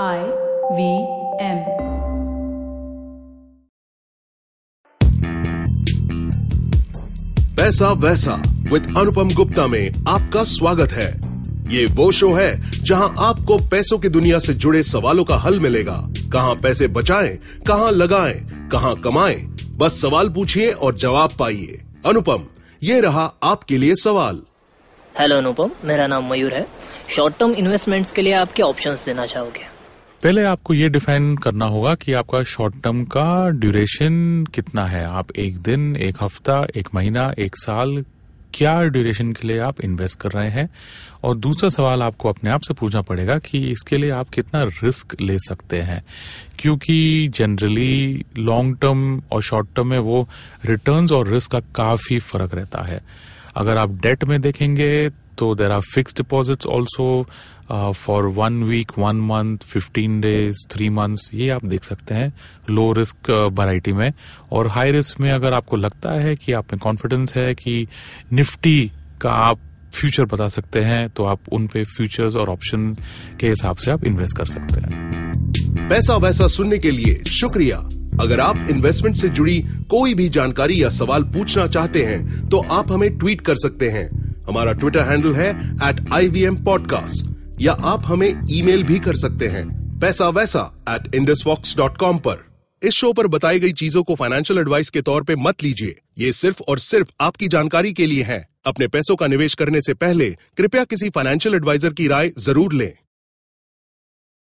I V M पैसा वैसा with अनुपम गुप्ता में आपका स्वागत है। ये वो शो है जहाँ आपको पैसों की दुनिया से जुड़े सवालों का हल मिलेगा। कहाँ पैसे बचाएँ, कहाँ लगाएँ, कहाँ कमाएँ, बस सवाल पूछिए और जवाब पाइए। अनुपम ये रहा आपके लिए सवाल। हेलो अनुपम। मेरा नाम मयूर है। शॉर्ट टर्म इन्वेस्टमेंट्स के लिए आप क्या ऑप्शंस देना चाहोगे? पहले आपको ये डिफाइन करना होगा कि आपका शॉर्ट टर्म का ड्यूरेशन कितना है। आप एक दिन, एक हफ़्ता, एक महीना, एक साल, क्या ड्यूरेशन के लिए आप इन्वेस्ट कर रहे हैं? और दूसरा सवाल आपको अपने आप से पूछना पड़ेगा कि इसके लिए आप कितना रिस्क ले सकते हैं। क्योंकि जनरली लॉन्ग टर्म और शॉर्ट टर्म में वो रिटर्न्स और रिस्क का काफ़ी फ़र्क रहता है। अगर आप डेट में देखेंगे तो there are fixed deposits also for one week one month fifteen days three months ये आप देख सकते हैं लो रिस्क वैरायटी में। और हाई रिस्क में अगर आपको लगता है कि आप में कॉन्फिडेंस है कि निफ्टी का आप फ्यूचर बता सकते हैं तो आप उन पे फ्यूचर्स और ऑप्शन के हिसाब से आप इन्वेस्ट कर सकते हैं। पैसा वैसा सुनने के लिए शुक्रिया। अगर आप इन्वेस्टमेंट से जुड़ी कोई भी जानकारी या सवाल पूछना चाहते हैं तो आप हमें ट्वीट कर सकते हैं। हमारा ट्विटर हैंडल है at I V M podcast या आप हमें ईमेल भी कर सकते हैं, पैसा वैसा एट इंडसवॉक्स डॉट कॉम पर। इस शो पर बताई गई चीज़ों को फाइनेंशियल एडवाइस के तौर पे मत लीजिए। ये सिर्फ़ और सिर्फ़ आपकी जानकारी के लिए है। अपने पैसों का निवेश करने से पहले कृपया किसी फाइनेंशियल एडवाइजर की राय ज़रूर लें।